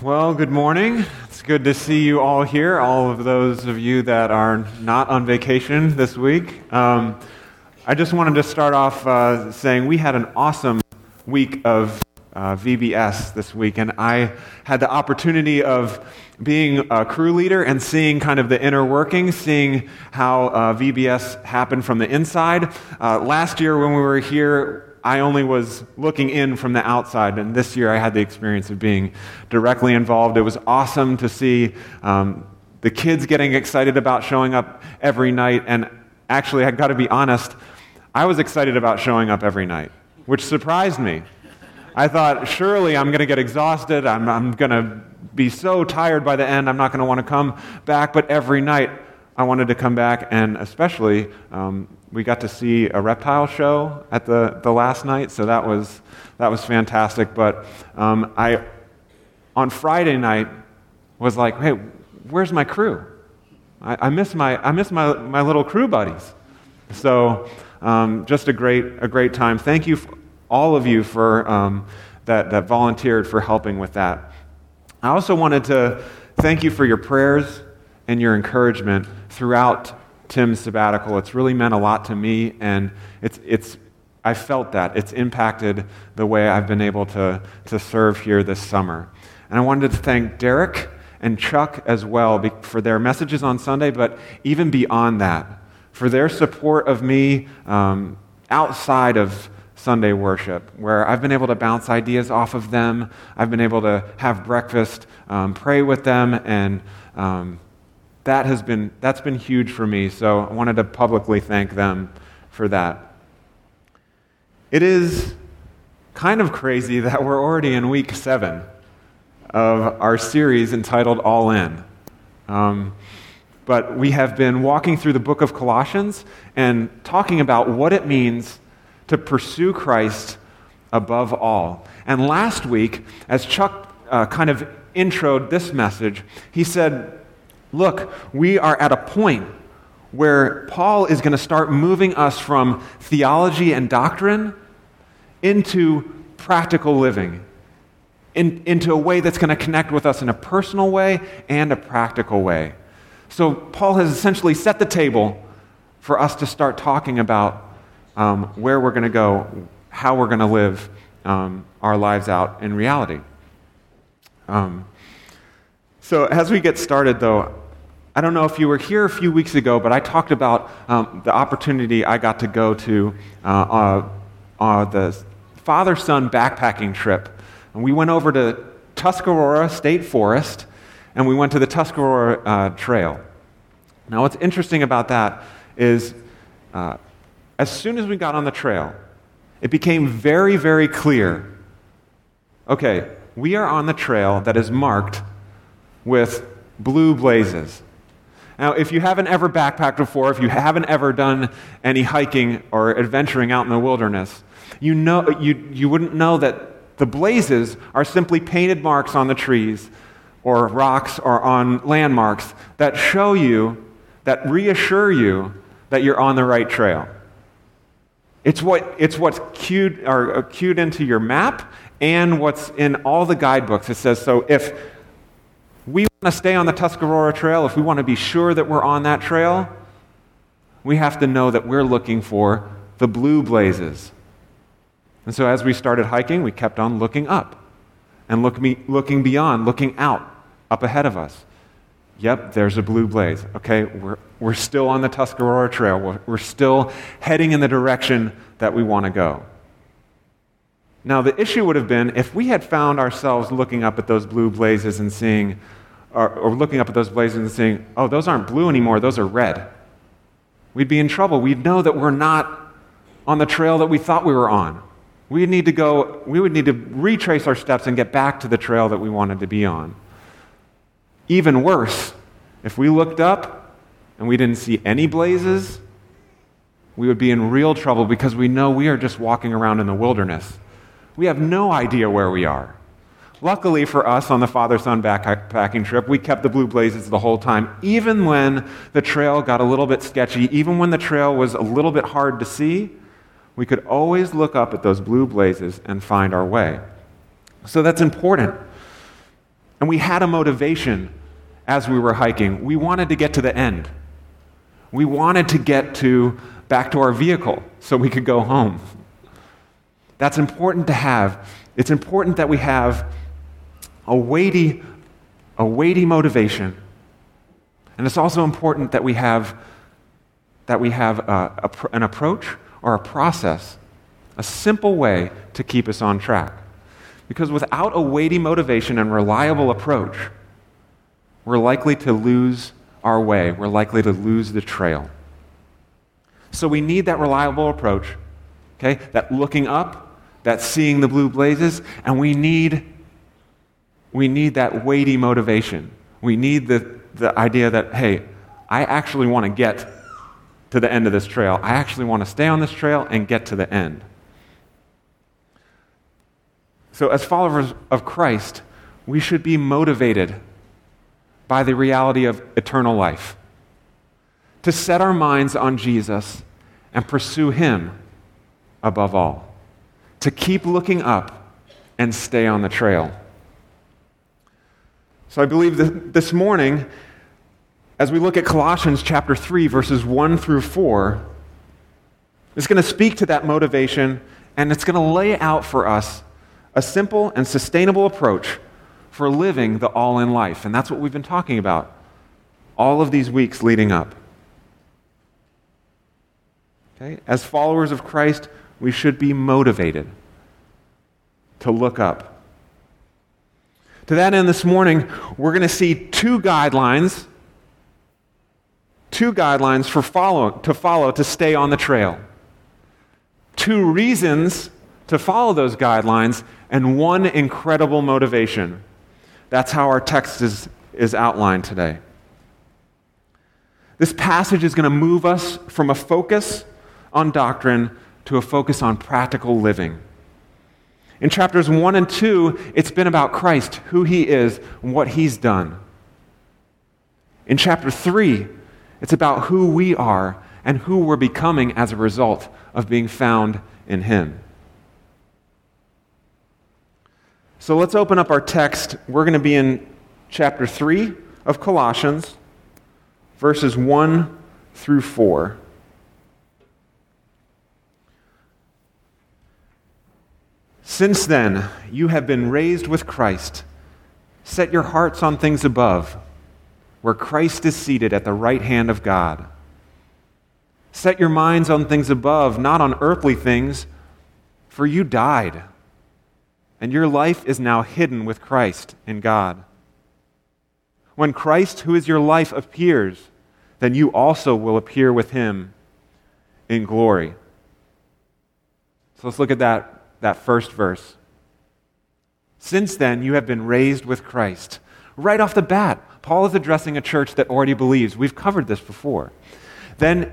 Well, good morning. It's good to see you all here, all of those of you that are not on vacation this week. Um, I just wanted to start off uh, saying we had an awesome week of uh, VBS this week, and I had the opportunity of being a crew leader and seeing kind of the inner workings, seeing how uh, VBS happened from the inside. Uh, last year, when we were here, I only was looking in from the outside, and this year I had the experience of being directly involved. It was awesome to see um, the kids getting excited about showing up every night, and actually, I've got to be honest, I was excited about showing up every night, which surprised me. I thought, surely I'm going to get exhausted, I'm, I'm going to be so tired by the end, I'm not going to want to come back, but every night I wanted to come back, and especially um, we got to see a reptile show at the, the last night, so that was, that was fantastic. But um, I, on Friday night, was like, hey, where's my crew? I, I miss, my, I miss my, my little crew buddies. So um, just a great, a great time. Thank you, all of you, for um, that, that volunteered for helping with that. I also wanted to thank you for your prayers and your encouragement throughout Tim's sabbatical. It's really meant a lot to me, and it's, it's, I felt that. It's impacted the way I've been able to, to serve here this summer. And I wanted to thank Derek and Chuck as well for their messages on Sunday, but even beyond that, for their support of me um, outside of Sunday worship, where I've been able to bounce ideas off of them. I've been able to have breakfast, um, pray with them, and um, that has been, that's been huge for me. So I wanted to publicly thank them for that. It is kind of crazy that we're already in week seven of our series entitled All In. Um, but we have been walking through the book of Colossians and talking about what it means to pursue Christ above all. And last week, as Chuck uh, kind of introed this message, he said, Look, we are at a point where Paul is going to start moving us from theology and doctrine into practical living, in, into a way that's going to connect with us in a personal way and a practical way. So, Paul has essentially set the table for us to start talking about um, where we're going to go, how we're going to live um, our lives out in reality. Um, so, as we get started, though, I don't know if you were here a few weeks ago, but I talked about um, the opportunity I got to go to uh, uh, uh, the father son backpacking trip. And we went over to Tuscarora State Forest and we went to the Tuscarora uh, Trail. Now, what's interesting about that is uh, as soon as we got on the trail, it became very, very clear okay, we are on the trail that is marked with blue blazes. Now, if you haven't ever backpacked before, if you haven't ever done any hiking or adventuring out in the wilderness, you, know, you, you wouldn't know that the blazes are simply painted marks on the trees or rocks or on landmarks that show you, that reassure you that you're on the right trail. It's, what, it's what's cued, or uh, cued into your map and what's in all the guidebooks. It says, so if we want to stay on the Tuscarora Trail, if we want to be sure that we're on that trail, we have to know that we're looking for the blue blazes. And so as we started hiking, we kept on looking up and look me, looking beyond, looking out, up ahead of us. Yep, there's a blue blaze. Okay, we're, we're still on the Tuscarora Trail. We're, we're still heading in the direction that we want to go. Now, the issue would have been if we had found ourselves looking up at those blue blazes and seeing, or, or looking up at those blazes and saying, oh, those aren't blue anymore, those are red. We'd be in trouble. We'd know that we're not on the trail that we thought we were on. We would need to go, we would need to retrace our steps and get back to the trail that we wanted to be on. Even worse, if we looked up and we didn't see any blazes, we would be in real trouble because we know we are just walking around in the wilderness. We have no idea where we are. Luckily for us on the father son backpacking trip, we kept the blue blazes the whole time, even when the trail got a little bit sketchy, even when the trail was a little bit hard to see. We could always look up at those blue blazes and find our way. So that's important. And we had a motivation as we were hiking. We wanted to get to the end. We wanted to get to back to our vehicle so we could go home. That's important to have. It's important that we have a weighty, a weighty motivation. And it's also important that we have, that we have uh, a, a, an approach or a process, a simple way to keep us on track. Because without a weighty motivation and reliable approach, we're likely to lose our way. We're likely to lose the trail. So we need that reliable approach, okay? That looking up, that seeing the blue blazes, and we need we need that weighty motivation. We need the, the idea that, hey, I actually want to get to the end of this trail. I actually want to stay on this trail and get to the end. So, as followers of Christ, we should be motivated by the reality of eternal life, to set our minds on Jesus and pursue Him above all, to keep looking up and stay on the trail. So, I believe that this morning, as we look at Colossians chapter 3, verses 1 through 4, it's going to speak to that motivation and it's going to lay out for us a simple and sustainable approach for living the all in life. And that's what we've been talking about all of these weeks leading up. Okay? As followers of Christ, we should be motivated to look up. To that end, this morning, we're going to see two guidelines, two guidelines for follow, to follow to stay on the trail. Two reasons to follow those guidelines, and one incredible motivation. That's how our text is, is outlined today. This passage is going to move us from a focus on doctrine to a focus on practical living. In chapters 1 and 2, it's been about Christ, who he is, and what he's done. In chapter 3, it's about who we are and who we're becoming as a result of being found in him. So let's open up our text. We're going to be in chapter 3 of Colossians, verses 1 through 4. Since then, you have been raised with Christ. Set your hearts on things above, where Christ is seated at the right hand of God. Set your minds on things above, not on earthly things, for you died and your life is now hidden with Christ in God. When Christ, who is your life, appears, then you also will appear with him in glory. So let's look at that, that first verse. Since then, you have been raised with Christ. Right off the bat, Paul is addressing a church that already believes. We've covered this before. Then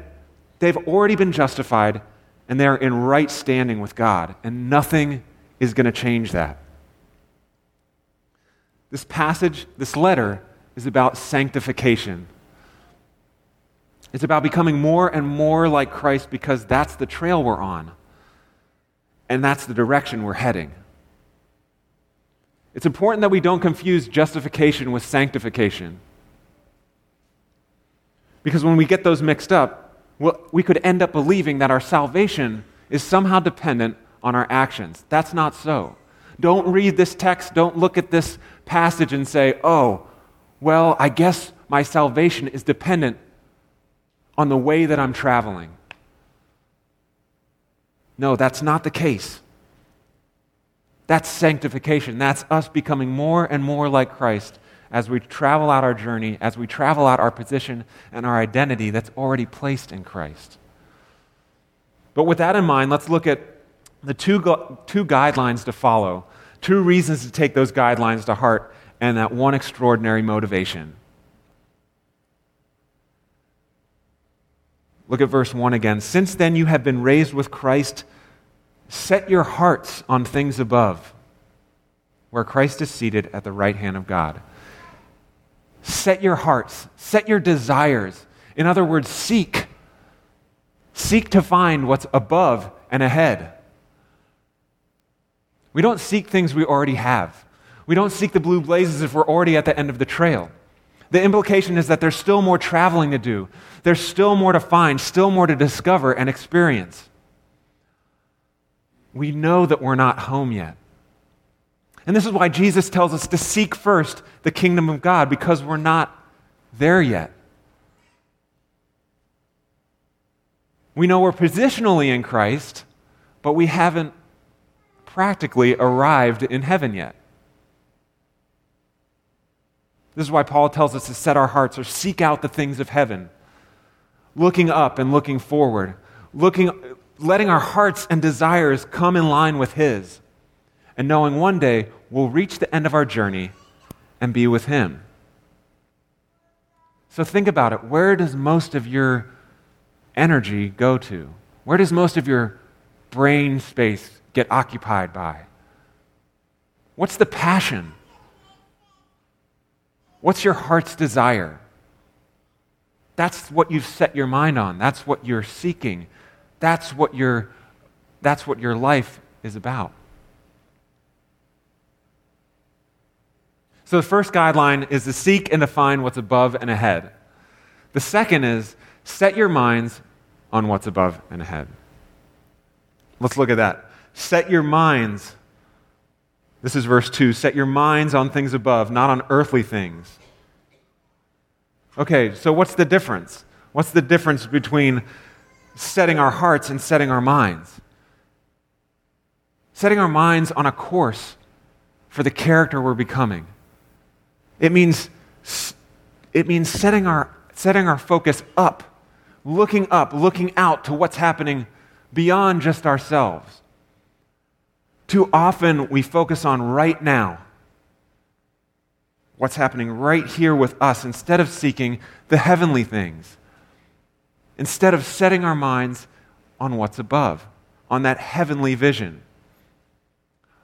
they've already been justified and they're in right standing with God, and nothing is going to change that. This passage, this letter, is about sanctification. It's about becoming more and more like Christ because that's the trail we're on. And that's the direction we're heading. It's important that we don't confuse justification with sanctification. Because when we get those mixed up, we could end up believing that our salvation is somehow dependent on our actions. That's not so. Don't read this text, don't look at this passage and say, oh, well, I guess my salvation is dependent on the way that I'm traveling. No, that's not the case. That's sanctification. That's us becoming more and more like Christ as we travel out our journey, as we travel out our position and our identity that's already placed in Christ. But with that in mind, let's look at the two, two guidelines to follow, two reasons to take those guidelines to heart, and that one extraordinary motivation. Look at verse 1 again. Since then you have been raised with Christ, set your hearts on things above, where Christ is seated at the right hand of God. Set your hearts, set your desires. In other words, seek. Seek to find what's above and ahead. We don't seek things we already have. We don't seek the blue blazes if we're already at the end of the trail. The implication is that there's still more traveling to do, there's still more to find, still more to discover and experience. We know that we're not home yet. And this is why Jesus tells us to seek first the kingdom of God, because we're not there yet. We know we're positionally in Christ, but we haven't practically arrived in heaven yet. This is why Paul tells us to set our hearts or seek out the things of heaven, looking up and looking forward, looking, letting our hearts and desires come in line with His, and knowing one day we'll reach the end of our journey and be with Him. So think about it. Where does most of your energy go to? Where does most of your brain space get occupied by? What's the passion? What's your heart's desire? That's what you've set your mind on. That's what you're seeking. That's what your, that's what your life is about. So the first guideline is to seek and to find what's above and ahead. The second is set your minds on what's above and ahead. Let's look at that. Set your minds. This is verse 2. Set your minds on things above, not on earthly things. Okay, so what's the difference? What's the difference between setting our hearts and setting our minds? Setting our minds on a course for the character we're becoming. It means, it means setting, our, setting our focus up looking up, looking out to what's happening beyond just ourselves. Too often we focus on right now, what's happening right here with us, instead of seeking the heavenly things, instead of setting our minds on what's above, on that heavenly vision.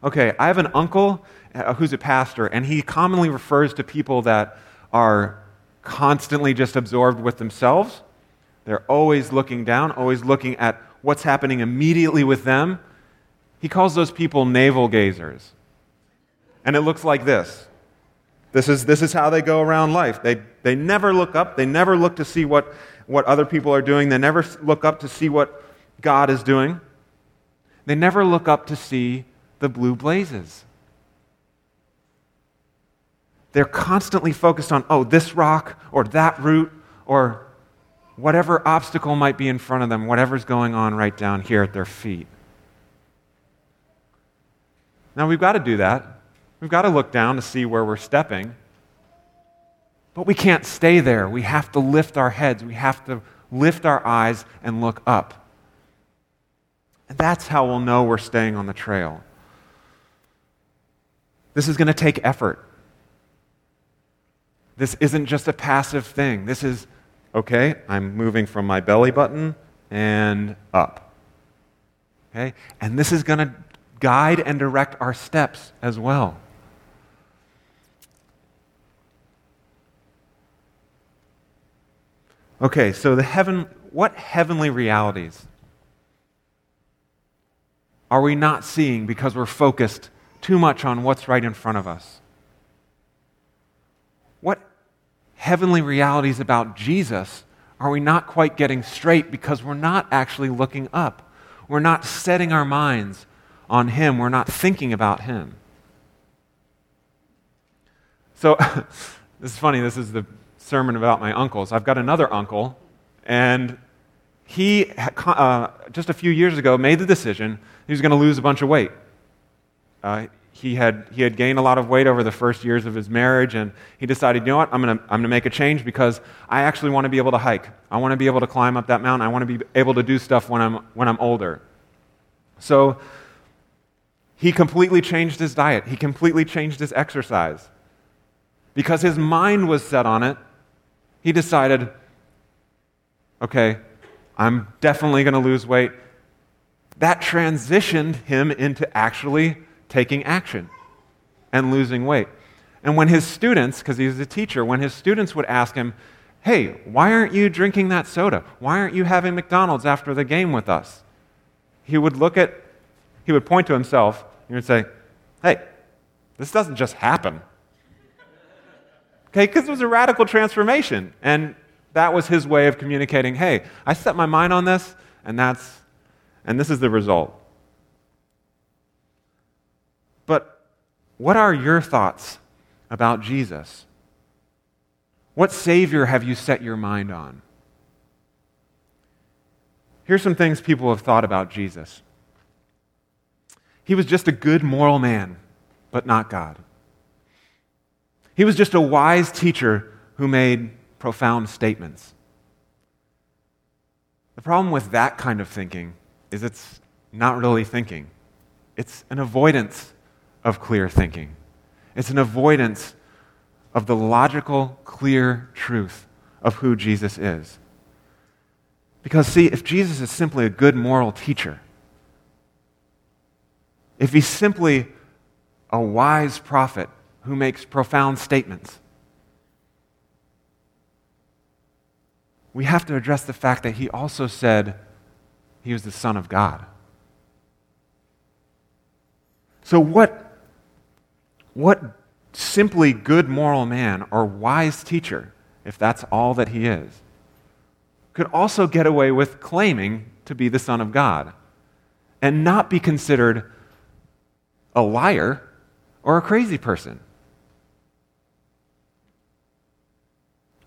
Okay, I have an uncle uh, who's a pastor, and he commonly refers to people that are constantly just absorbed with themselves they're always looking down, always looking at what's happening immediately with them. He calls those people navel gazers. And it looks like this. This is, this is how they go around life. They, they never look up. They never look to see what, what other people are doing. They never look up to see what God is doing. They never look up to see the blue blazes. They're constantly focused on, oh, this rock or that root or whatever obstacle might be in front of them, whatever's going on right down here at their feet. Now, we've got to do that. We've got to look down to see where we're stepping. But we can't stay there. We have to lift our heads. We have to lift our eyes and look up. And that's how we'll know we're staying on the trail. This is going to take effort. This isn't just a passive thing. This is okay, I'm moving from my belly button and up. Okay? And this is going to guide and direct our steps as well. Okay, so the heaven what heavenly realities are we not seeing because we're focused too much on what's right in front of us? What heavenly realities about Jesus are we not quite getting straight because we're not actually looking up? We're not setting our minds on Him. We're not thinking about Him. So, this is funny. This is the sermon about my uncles. I've got another uncle, and he, uh, just a few years ago, made the decision he was going to lose a bunch of weight. Uh, he had, he had gained a lot of weight over the first years of his marriage, and he decided, you know what, I'm going to I'm to make a change because I actually want to be able to hike. I want to be able to climb up that mountain. I want to be able to do stuff when I'm, when I'm older. So he completely changed his diet, he completely changed his exercise. Because his mind was set on it, he decided, okay, I'm definitely going to lose weight. That transitioned him into actually taking action and losing weight. And when his students, because he's a teacher, when his students would ask him, Hey, why aren't you drinking that soda? Why aren't you having McDonald's after the game with us? He would look at, he would point to himself, he would say, Hey, This doesn't just happen. Okay, because it was a radical transformation. And that was his way of communicating hey, I set my mind on this, and that's, and this is the result. But what are your thoughts about Jesus? What Savior have you set your mind on? Here's some things people have thought about Jesus. He was just a good moral man, but not God. He was just a wise teacher who made profound statements. The problem with that kind of thinking is it's not really thinking, it's an avoidance of clear thinking. It's an avoidance of the logical, clear truth of who Jesus is. Because, see, if Jesus is simply a good moral teacher, if he's simply a wise prophet who makes profound statements, we have to address the fact that he also said he was the Son of God. So, what, what simply good moral man or wise teacher, if that's all that he is, could also get away with claiming to be the Son of God and not be considered a liar or a crazy person?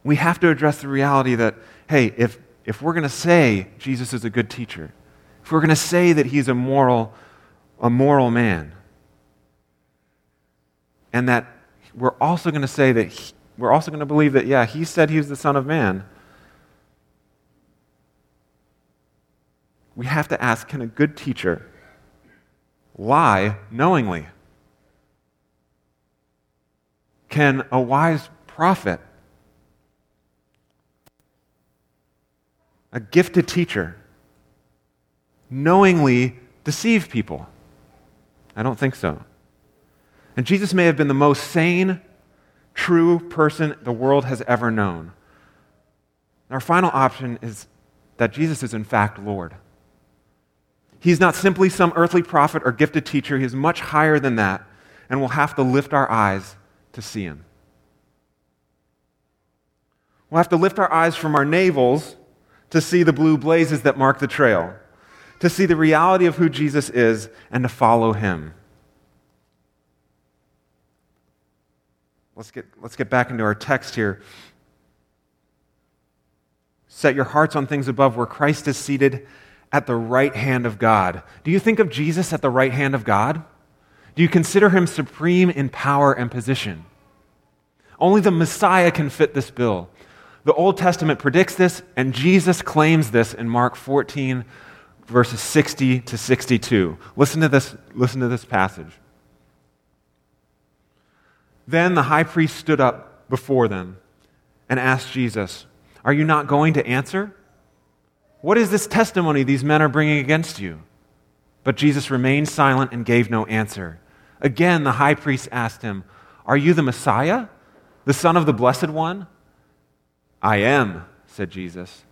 We have to address the reality that, hey, if, if we're going to say Jesus is a good teacher, if we're going to say that he's a moral, a moral man, and that we're also going to say that he, we're also going to believe that, yeah, he said he was the Son of Man. We have to ask can a good teacher lie knowingly? Can a wise prophet, a gifted teacher, knowingly deceive people? I don't think so. And Jesus may have been the most sane, true person the world has ever known. Our final option is that Jesus is, in fact, Lord. He's not simply some earthly prophet or gifted teacher, He's much higher than that, and we'll have to lift our eyes to see Him. We'll have to lift our eyes from our navels to see the blue blazes that mark the trail, to see the reality of who Jesus is, and to follow Him. Let's get, let's get back into our text here. Set your hearts on things above where Christ is seated at the right hand of God. Do you think of Jesus at the right hand of God? Do you consider him supreme in power and position? Only the Messiah can fit this bill. The Old Testament predicts this, and Jesus claims this in Mark 14, verses 60 to 62. Listen to this, listen to this passage. Then the high priest stood up before them and asked Jesus, Are you not going to answer? What is this testimony these men are bringing against you? But Jesus remained silent and gave no answer. Again, the high priest asked him, Are you the Messiah, the Son of the Blessed One? I am, said Jesus.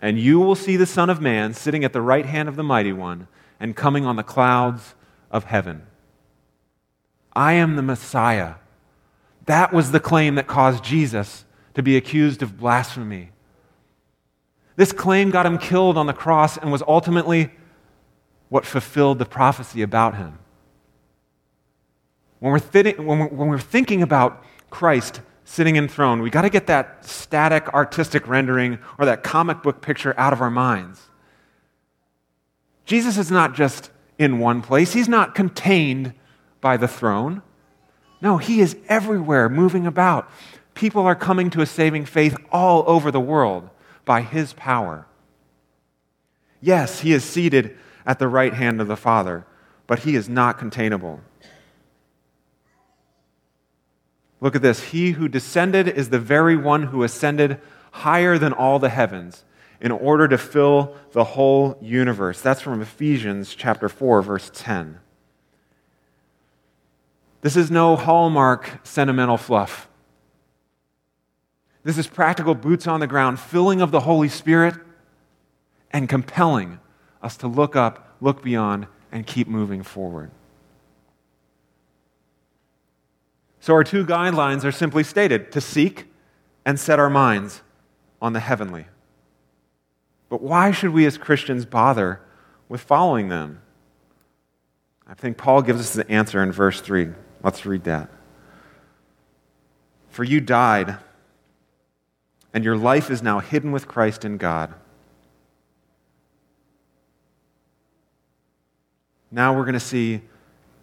And you will see the Son of Man sitting at the right hand of the Mighty One and coming on the clouds of heaven. I am the Messiah that was the claim that caused Jesus to be accused of blasphemy. This claim got him killed on the cross and was ultimately what fulfilled the prophecy about him. When we're, when we're, when we're thinking about Christ sitting enthroned, we got to get that static artistic rendering or that comic book picture out of our minds. Jesus is not just in one place, he's not contained by the throne. No, He is everywhere, moving about. People are coming to a saving faith all over the world by His power. Yes, He is seated at the right hand of the Father, but He is not containable. Look at this. He who descended is the very one who ascended higher than all the heavens in order to fill the whole universe. That's from Ephesians chapter 4 verse 10. This is no hallmark sentimental fluff. This is practical boots on the ground, filling of the Holy Spirit, and compelling us to look up, look beyond, and keep moving forward. So our two guidelines are simply stated to seek and set our minds on the heavenly. But why should we as Christians bother with following them? I think Paul gives us the answer in verse 3. Let's read that. For you died, and your life is now hidden with Christ in God. Now we're going to see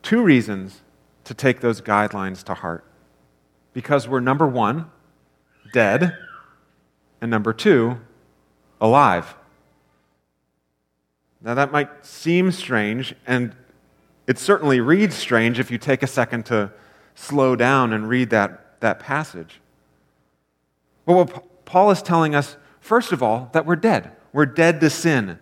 two reasons to take those guidelines to heart. Because we're number one, dead, and number two, alive. Now, that might seem strange, and it certainly reads strange if you take a second to slow down and read that, that passage. But what Paul is telling us, first of all, that we're dead. We're dead to sin.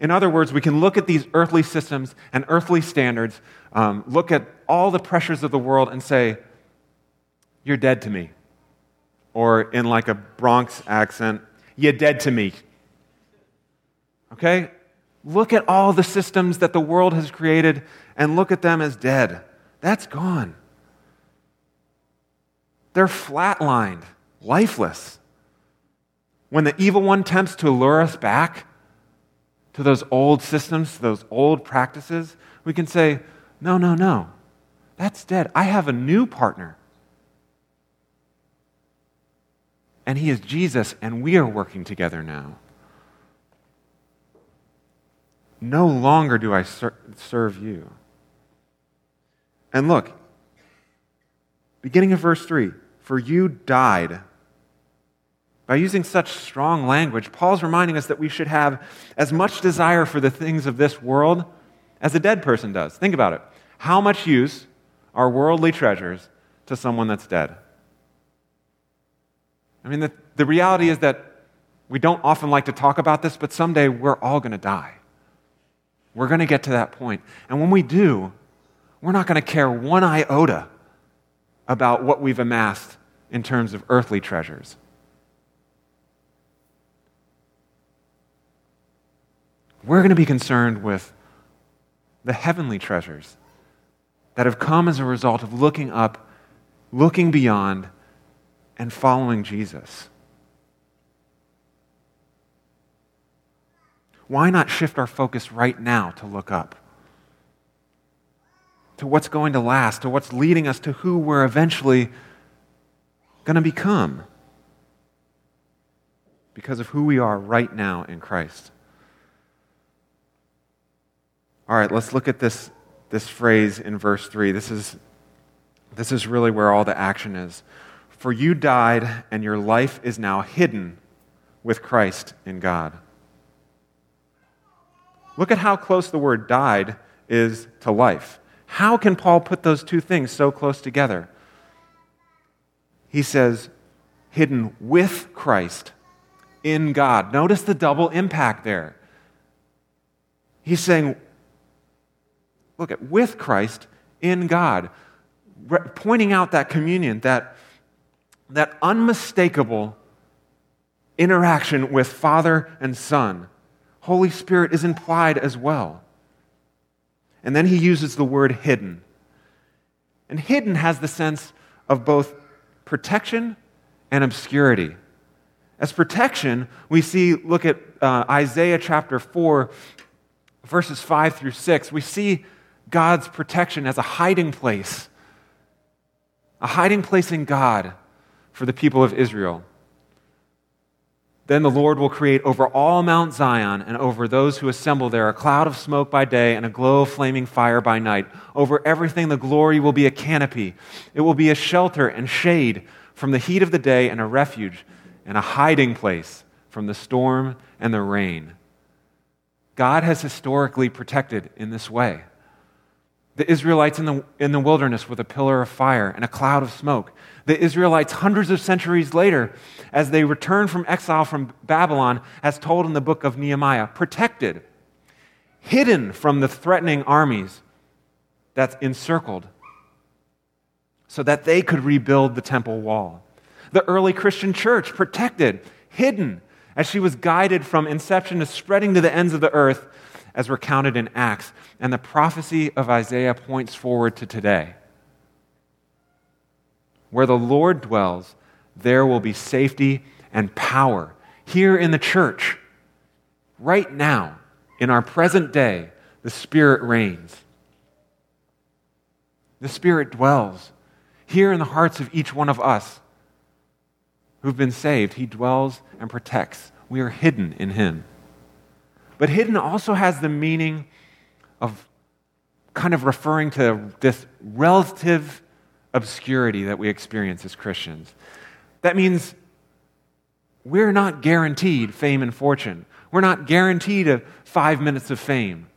In other words, we can look at these earthly systems and earthly standards, um, look at all the pressures of the world, and say, You're dead to me. Or in like a Bronx accent, You're dead to me. Okay? Look at all the systems that the world has created and look at them as dead. That's gone. They're flatlined, lifeless. When the evil one tempts to lure us back, to those old systems, those old practices, we can say, no, no, no. That's dead. I have a new partner. And he is Jesus, and we are working together now. No longer do I ser- serve you. And look, beginning of verse 3 For you died by using such strong language, Paul's reminding us that we should have as much desire for the things of this world as a dead person does. Think about it. How much use are worldly treasures to someone that's dead? I mean, the, the reality is that we don't often like to talk about this, but someday we're all going to die. We're going to get to that point. And when we do, we're not going to care one iota about what we've amassed in terms of earthly treasures. We're going to be concerned with the heavenly treasures that have come as a result of looking up, looking beyond, and following Jesus. Why not shift our focus right now to look up? To what's going to last, to what's leading us to who we're eventually going to become because of who we are right now in Christ. All right, let's look at this, this phrase in verse 3. This is, this is really where all the action is. For you died, and your life is now hidden with Christ in God. Look at how close the word died is to life. How can Paul put those two things so close together? He says, hidden with Christ in God. Notice the double impact there. He's saying, look at with Christ in God, pointing out that communion, that, that unmistakable interaction with Father and Son. Holy Spirit is implied as well. And then he uses the word hidden. And hidden has the sense of both protection and obscurity. As protection, we see, look at uh, Isaiah chapter 4, verses 5 through 6. We see God's protection as a hiding place, a hiding place in God for the people of Israel. Then the Lord will create over all Mount Zion and over those who assemble there a cloud of smoke by day and a glow of flaming fire by night. Over everything, the glory will be a canopy. It will be a shelter and shade from the heat of the day and a refuge and a hiding place from the storm and the rain. God has historically protected in this way the Israelites in the, in the wilderness with a pillar of fire and a cloud of smoke. The Israelites, hundreds of centuries later, as they return from exile from Babylon, as told in the book of Nehemiah, protected, hidden from the threatening armies that's encircled, so that they could rebuild the temple wall. The early Christian church, protected, hidden, as she was guided from inception to spreading to the ends of the earth as recounted in Acts. And the prophecy of Isaiah points forward to today. Where the Lord dwells, there will be safety and power. Here in the church, right now, in our present day, the Spirit reigns. The Spirit dwells here in the hearts of each one of us who've been saved. He dwells and protects. We are hidden in Him. But hidden also has the meaning of kind of referring to this relative obscurity that we experience as Christians. That means we're not guaranteed fame and fortune. We're not guaranteed a five minutes of fame.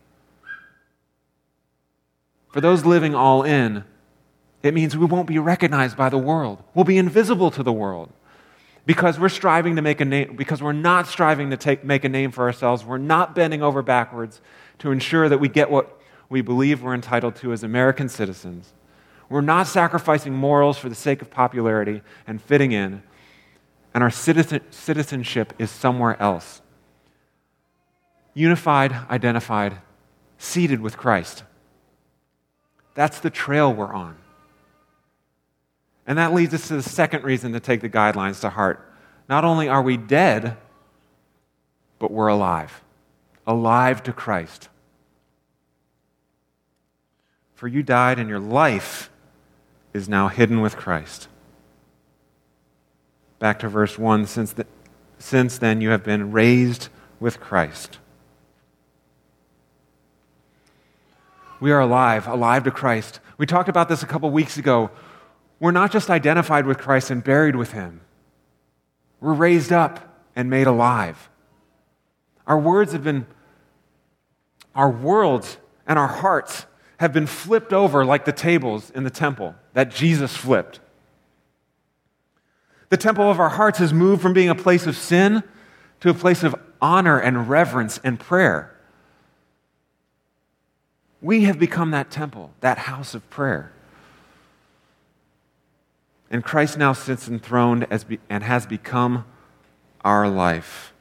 For those living all in, it means we won't be recognized by the world. We'll be invisible to the world. Because we're striving to make a name, because we're not striving to take, make a name for ourselves, we're not bending over backwards to ensure that we get what we believe we're entitled to as American citizens. We're not sacrificing morals for the sake of popularity and fitting in, and our citizen, citizenship is somewhere else. Unified, identified, seated with Christ. That's the trail we're on. And that leads us to the second reason to take the guidelines to heart. Not only are we dead, but we're alive. Alive to Christ. For you died, and your life is now hidden with Christ. Back to verse 1 since, the, since then you have been raised with Christ. We are alive, alive to Christ. We talked about this a couple weeks ago we're not just identified with Christ and buried with him, we're raised up and made alive. Our words have been, our worlds and our hearts have been flipped over like the tables in the temple that Jesus flipped. The temple of our hearts has moved from being a place of sin to a place of honor and reverence and prayer. We have become that temple, that house of prayer. And Christ now sits enthroned as be, and has become our life.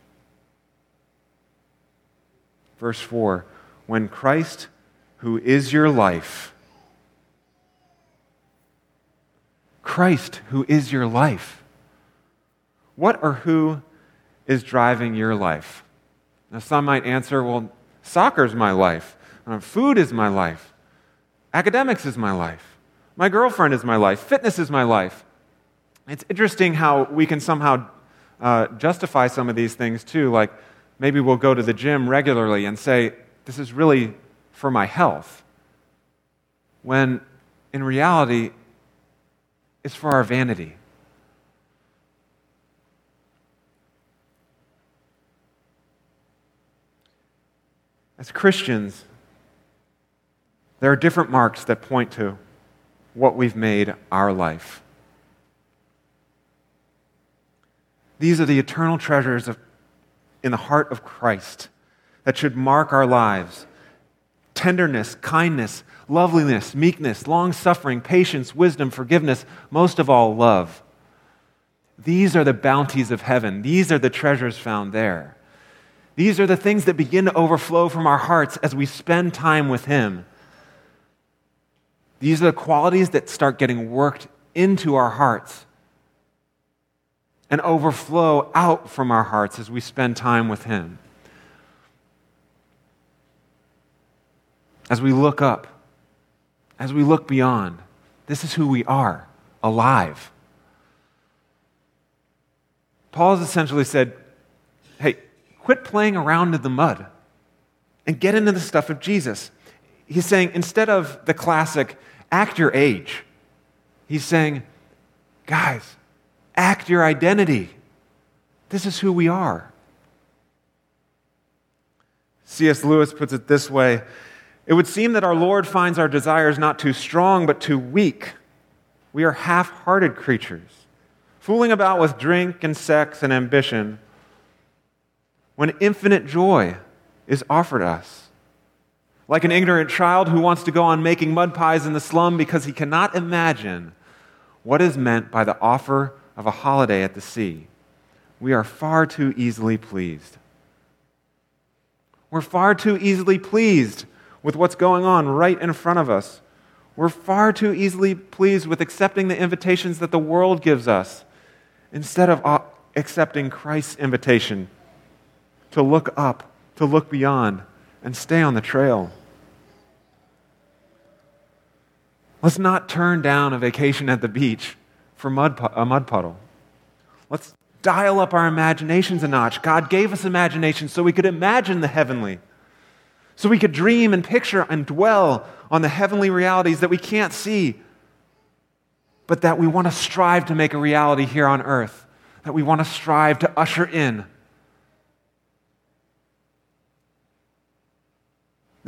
Verse 4 When Christ, who is your life, Christ, who is your life, what or who is driving your life? Now, some might answer, well, soccer's my life, uh, food is my life, academics is my life. My girlfriend is my life. Fitness is my life. It's interesting how we can somehow uh, justify some of these things too. Like maybe we'll go to the gym regularly and say, This is really for my health. When in reality, it's for our vanity. As Christians, there are different marks that point to what we've made our life. These are the eternal treasures of, in the heart of Christ that should mark our lives tenderness, kindness, loveliness, meekness, long suffering, patience, wisdom, forgiveness, most of all, love. These are the bounties of heaven. These are the treasures found there. These are the things that begin to overflow from our hearts as we spend time with Him. These are the qualities that start getting worked into our hearts and overflow out from our hearts as we spend time with Him. As we look up, as we look beyond, this is who we are alive. Paul has essentially said, hey, quit playing around in the mud and get into the stuff of Jesus. He's saying, instead of the classic, act your age. He's saying, guys, act your identity. This is who we are. C.S. Lewis puts it this way It would seem that our Lord finds our desires not too strong, but too weak. We are half hearted creatures, fooling about with drink and sex and ambition when infinite joy is offered us. Like an ignorant child who wants to go on making mud pies in the slum because he cannot imagine what is meant by the offer of a holiday at the sea. We are far too easily pleased. We're far too easily pleased with what's going on right in front of us. We're far too easily pleased with accepting the invitations that the world gives us instead of uh, accepting Christ's invitation to look up, to look beyond, and stay on the trail. Let's not turn down a vacation at the beach for mud, a mud puddle. Let's dial up our imaginations a notch. God gave us imagination so we could imagine the heavenly, so we could dream and picture and dwell on the heavenly realities that we can't see, but that we want to strive to make a reality here on earth, that we want to strive to usher in.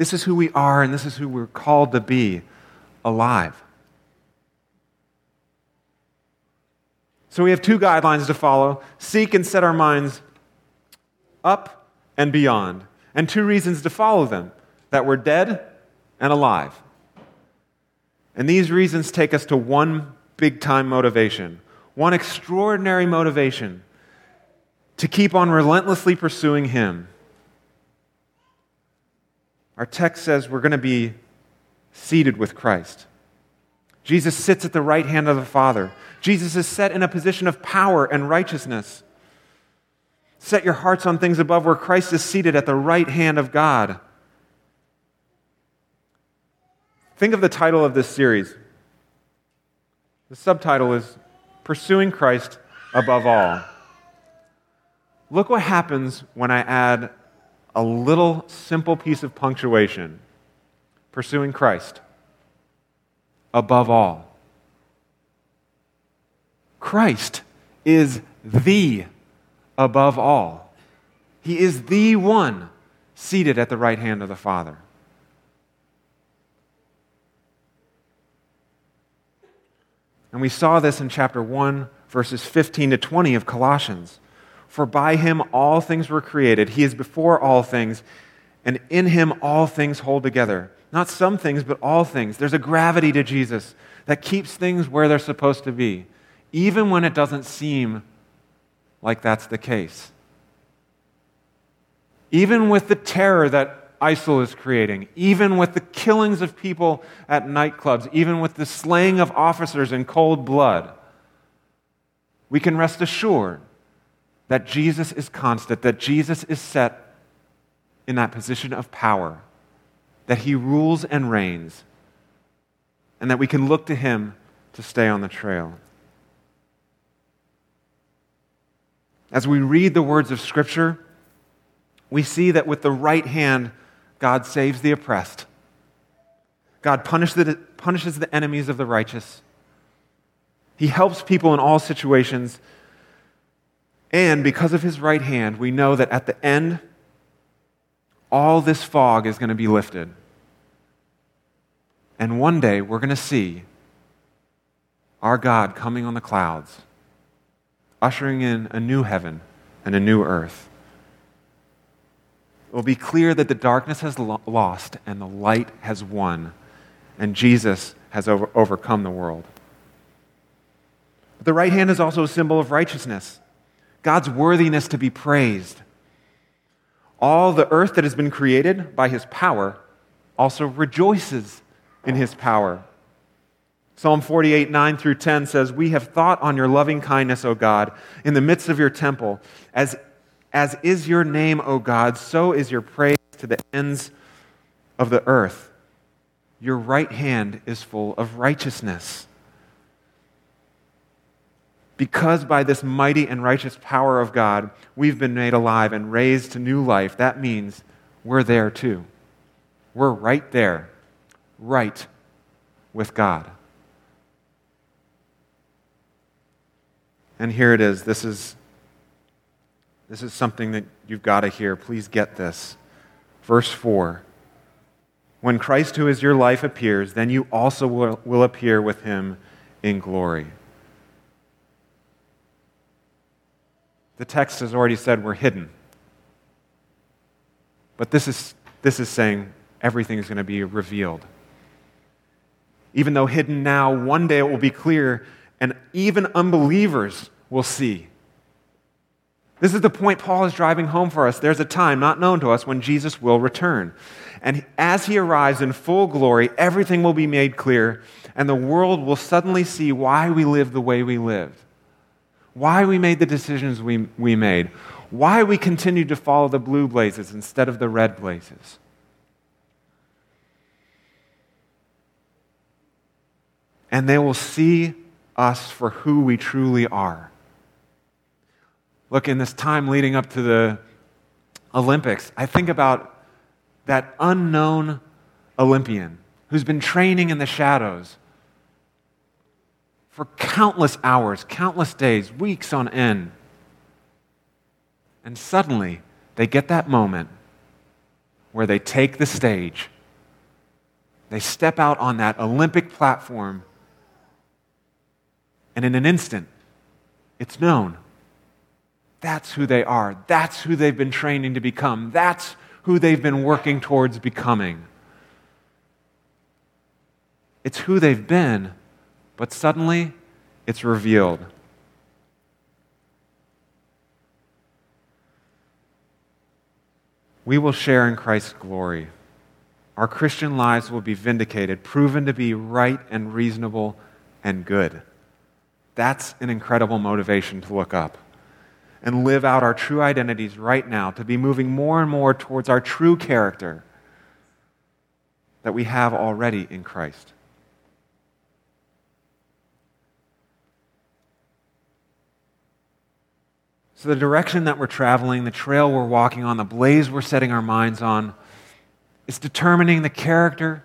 This is who we are, and this is who we're called to be alive. So we have two guidelines to follow seek and set our minds up and beyond, and two reasons to follow them that we're dead and alive. And these reasons take us to one big time motivation, one extraordinary motivation to keep on relentlessly pursuing Him. Our text says we're going to be seated with Christ. Jesus sits at the right hand of the Father. Jesus is set in a position of power and righteousness. Set your hearts on things above where Christ is seated at the right hand of God. Think of the title of this series. The subtitle is Pursuing Christ Above All. Look what happens when I add a little simple piece of punctuation pursuing Christ above all. Christ is the above all. He is the one seated at the right hand of the Father. And we saw this in chapter 1, verses 15 to 20 of Colossians. For by him all things were created. He is before all things, and in him all things hold together. Not some things, but all things. There's a gravity to Jesus that keeps things where they're supposed to be, even when it doesn't seem like that's the case. Even with the terror that ISIL is creating, even with the killings of people at nightclubs, even with the slaying of officers in cold blood, we can rest assured that Jesus is constant, that Jesus is set in that position of power that he rules and reigns, and that we can look to him to stay on the trail. As we read the words of Scripture, we see that with the right hand, God saves the oppressed. God punishes the enemies of the righteous. He helps people in all situations. And because of his right hand, we know that at the end, all this fog is going to be lifted. And one day we're going to see our God coming on the clouds, ushering in a new heaven and a new earth. It will be clear that the darkness has lo- lost and the light has won, and Jesus has over- overcome the world. But the right hand is also a symbol of righteousness, God's worthiness to be praised. All the earth that has been created by his power also rejoices in his power. Psalm 48, 9 through 10 says, We have thought on your loving kindness, O God, in the midst of your temple. As, as is your name, O God, so is your praise to the ends of the earth. Your right hand is full of righteousness. Because by this mighty and righteous power of God, we've been made alive and raised to new life, that means we're there too. We're right there right with God. And here it is. This is, this is something that you've got to hear. Please get this. Verse 4 When Christ, who is your life, appears, then you also will, will appear with him in glory. The text has already said we're hidden. But this is, this is saying everything is going to be revealed. Even though hidden now, one day it will be clear, and even unbelievers will see. This is the point Paul is driving home for us. There's a time not known to us when Jesus will return. And as he arrives in full glory, everything will be made clear, and the world will suddenly see why we live the way we lived, why we made the decisions we, we made, why we continued to follow the blue blazes instead of the red blazes. And they will see us for who we truly are. Look, in this time leading up to the Olympics, I think about that unknown Olympian who's been training in the shadows for countless hours, countless days, weeks on end. And suddenly, they get that moment where they take the stage. They step out on that Olympic platform, and in an instant, it's known. That's who they are. That's who they've been training to become. That's who they've been working towards becoming. It's who they've been, but suddenly it's revealed. We will share in Christ's glory. Our Christian lives will be vindicated, proven to be right and reasonable and good. That's an incredible motivation to look up and live out our true identities right now, to be moving more and more towards our true character that we have already in Christ. So, the direction that we're traveling, the trail we're walking on, the blaze we're setting our minds on, is determining the character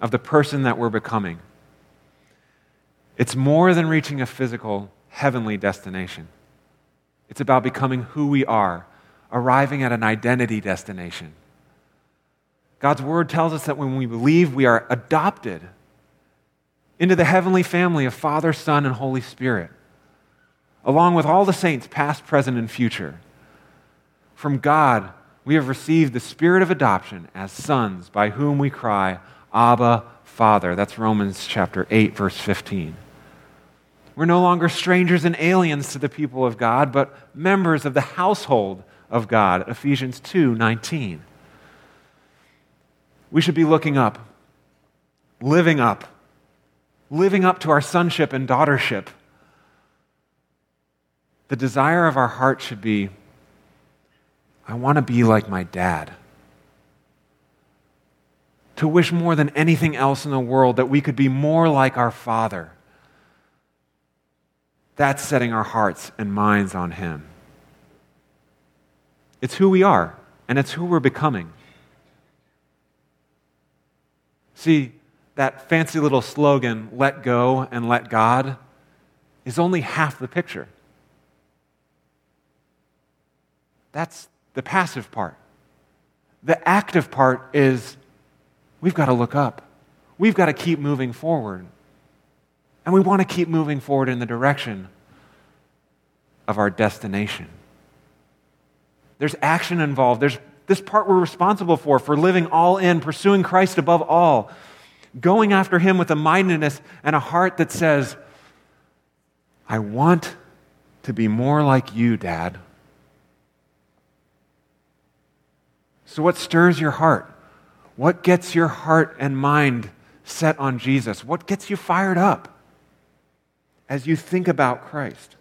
of the person that we're becoming. It's more than reaching a physical, heavenly destination. It's about becoming who we are, arriving at an identity destination. God's word tells us that when we believe, we are adopted into the heavenly family of Father, Son, and Holy Spirit, along with all the saints, past, present, and future. From God, we have received the spirit of adoption as sons, by whom we cry, Abba, Father. That's Romans chapter 8, verse 15. We're no longer strangers and aliens to the people of God, but members of the household of God. Ephesians 2 19. We should be looking up, living up, living up to our sonship and daughtership. The desire of our heart should be I want to be like my dad. To wish more than anything else in the world that we could be more like our father. That's setting our hearts and minds on Him. It's who we are, and it's who we're becoming. See, that fancy little slogan, let go and let God, is only half the picture. That's the passive part. The active part is we've got to look up. We've got to keep moving forward. And we want to keep moving forward in the direction of our destination. There's action involved. There's this part we're responsible for, for living all in, pursuing Christ above all, going after Him with a mindedness and a heart that says, I want to be more like you, Dad. So, what stirs your heart? What gets your heart and mind set on Jesus? What gets you fired up? as you think about Christ.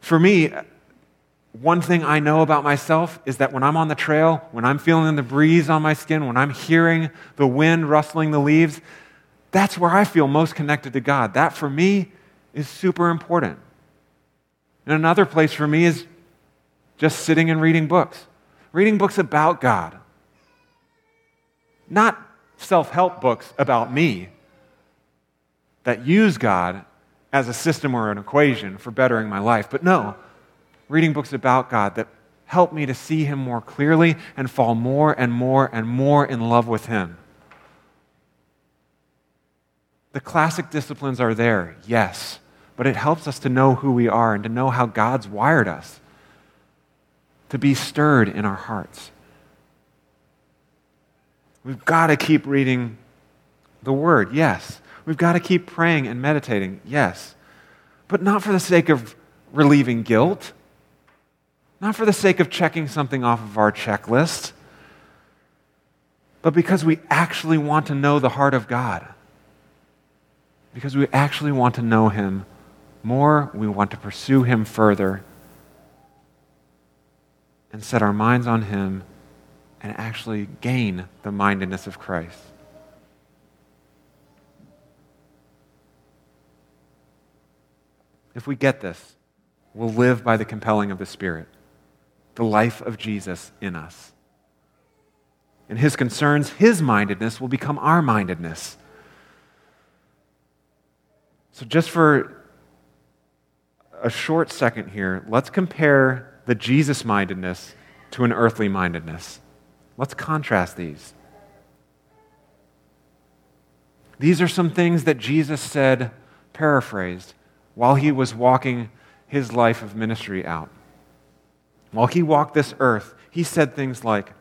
For me, one thing I know about myself is that when I'm on the trail, when I'm feeling the breeze on my skin, when I'm hearing the wind rustling the leaves, that's where I feel most connected to God. That for me is super important. And another place for me is just sitting and reading books, reading books about God. Not self help books about me, that use God as a system or an equation for bettering my life. But no, reading books about God that help me to see Him more clearly and fall more and more and more in love with Him. The classic disciplines are there, yes, but it helps us to know who we are and to know how God's wired us, to be stirred in our hearts. We've got to keep reading the Word, yes. We've got to keep praying and meditating, yes, but not for the sake of relieving guilt not for the sake of checking something off of our checklist, but because we actually want to know the heart of God. Because we actually want to know Him more, we want to pursue Him further and set our minds on Him and actually gain the mindedness of Christ. If we get this, we'll live by the compelling of the Spirit, the life of Jesus in us. And his concerns, his mindedness, will become our mindedness. So, just for a short second here, let's compare the Jesus mindedness to an earthly mindedness. Let's contrast these. These are some things that Jesus said, paraphrased, while he was walking his life of ministry out. While he walked this earth, he said things like,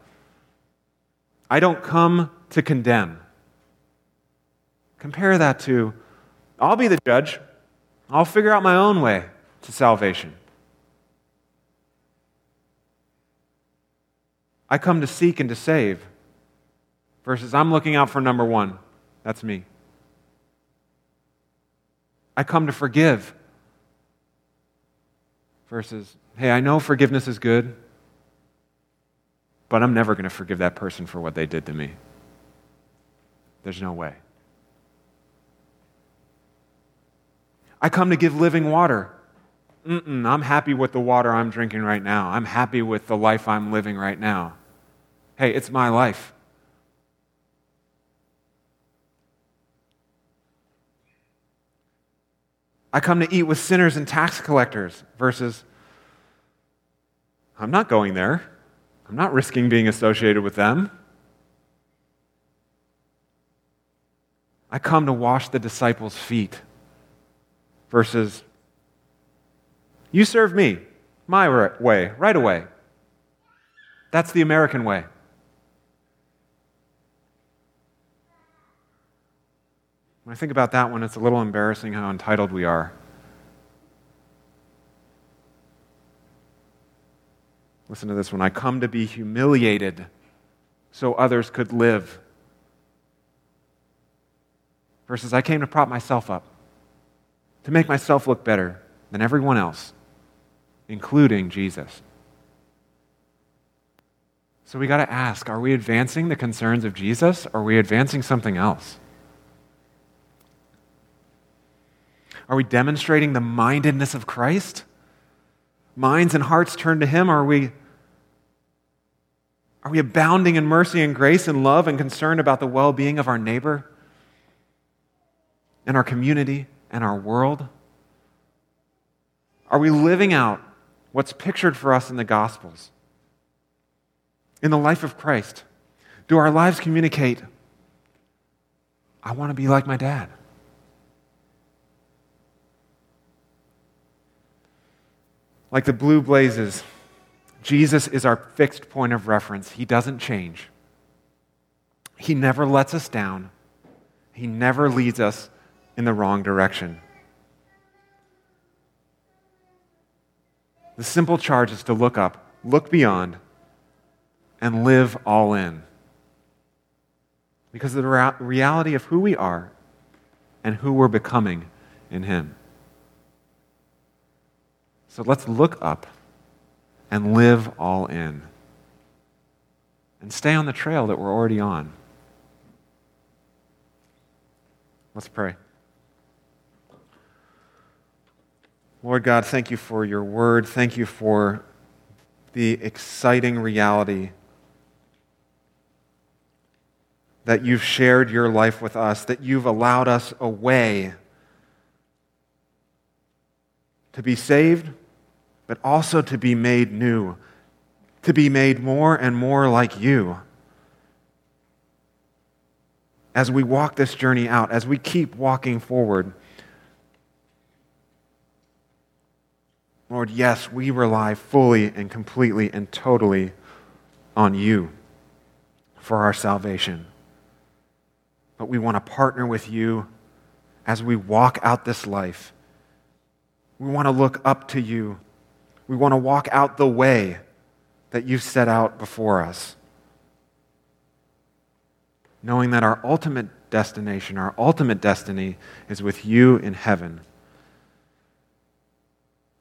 I don't come to condemn. Compare that to, I'll be the judge. I'll figure out my own way to salvation. I come to seek and to save. Versus, I'm looking out for number one. That's me. I come to forgive. Versus, hey, I know forgiveness is good, but I'm never going to forgive that person for what they did to me. There's no way. I come to give living water. Mm-mm, I'm happy with the water I'm drinking right now. I'm happy with the life I'm living right now. Hey, it's my life. I come to eat with sinners and tax collectors versus I'm not going there. I'm not risking being associated with them. I come to wash the disciples' feet versus you serve me my way, right away. That's the American way. When I think about that one, it's a little embarrassing how entitled we are. Listen to this one. I come to be humiliated so others could live. Versus, I came to prop myself up, to make myself look better than everyone else, including Jesus. So we got to ask are we advancing the concerns of Jesus or are we advancing something else? Are we demonstrating the mindedness of Christ? Minds and hearts turned to Him? Are we, are we abounding in mercy and grace and love and concern about the well being of our neighbor and our community and our world? Are we living out what's pictured for us in the Gospels? In the life of Christ? Do our lives communicate, I want to be like my dad? Like the blue blazes, Jesus is our fixed point of reference. He doesn't change. He never lets us down. He never leads us in the wrong direction. The simple charge is to look up, look beyond, and live all in. Because of the reality of who we are and who we're becoming in Him. So let's look up and live all in. And stay on the trail that we're already on. Let's pray. Lord God, thank you for your word. Thank you for the exciting reality that you've shared your life with us, that you've allowed us a way to be saved, but also to be made new, to be made more and more like you. As we walk this journey out, as we keep walking forward, Lord, yes, we rely fully and completely and totally on you for our salvation. But we want to partner with you as we walk out this life we want to look up to you We want to walk out the way that you've set out before us. Knowing that our ultimate destination, our ultimate destiny is with you in heaven.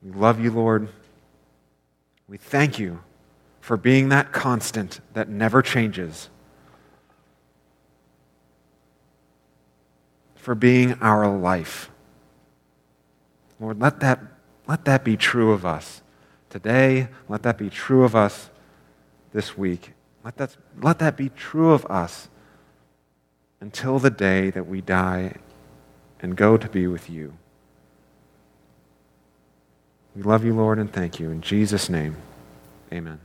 We love you, Lord. We thank you for being that constant that never changes, for being our life. Lord, let that, let that be true of us today. Let that be true of us this week. Let that, let that be true of us until the day that we die and go to be with you. We love you, Lord, and thank you. In Jesus' name, amen.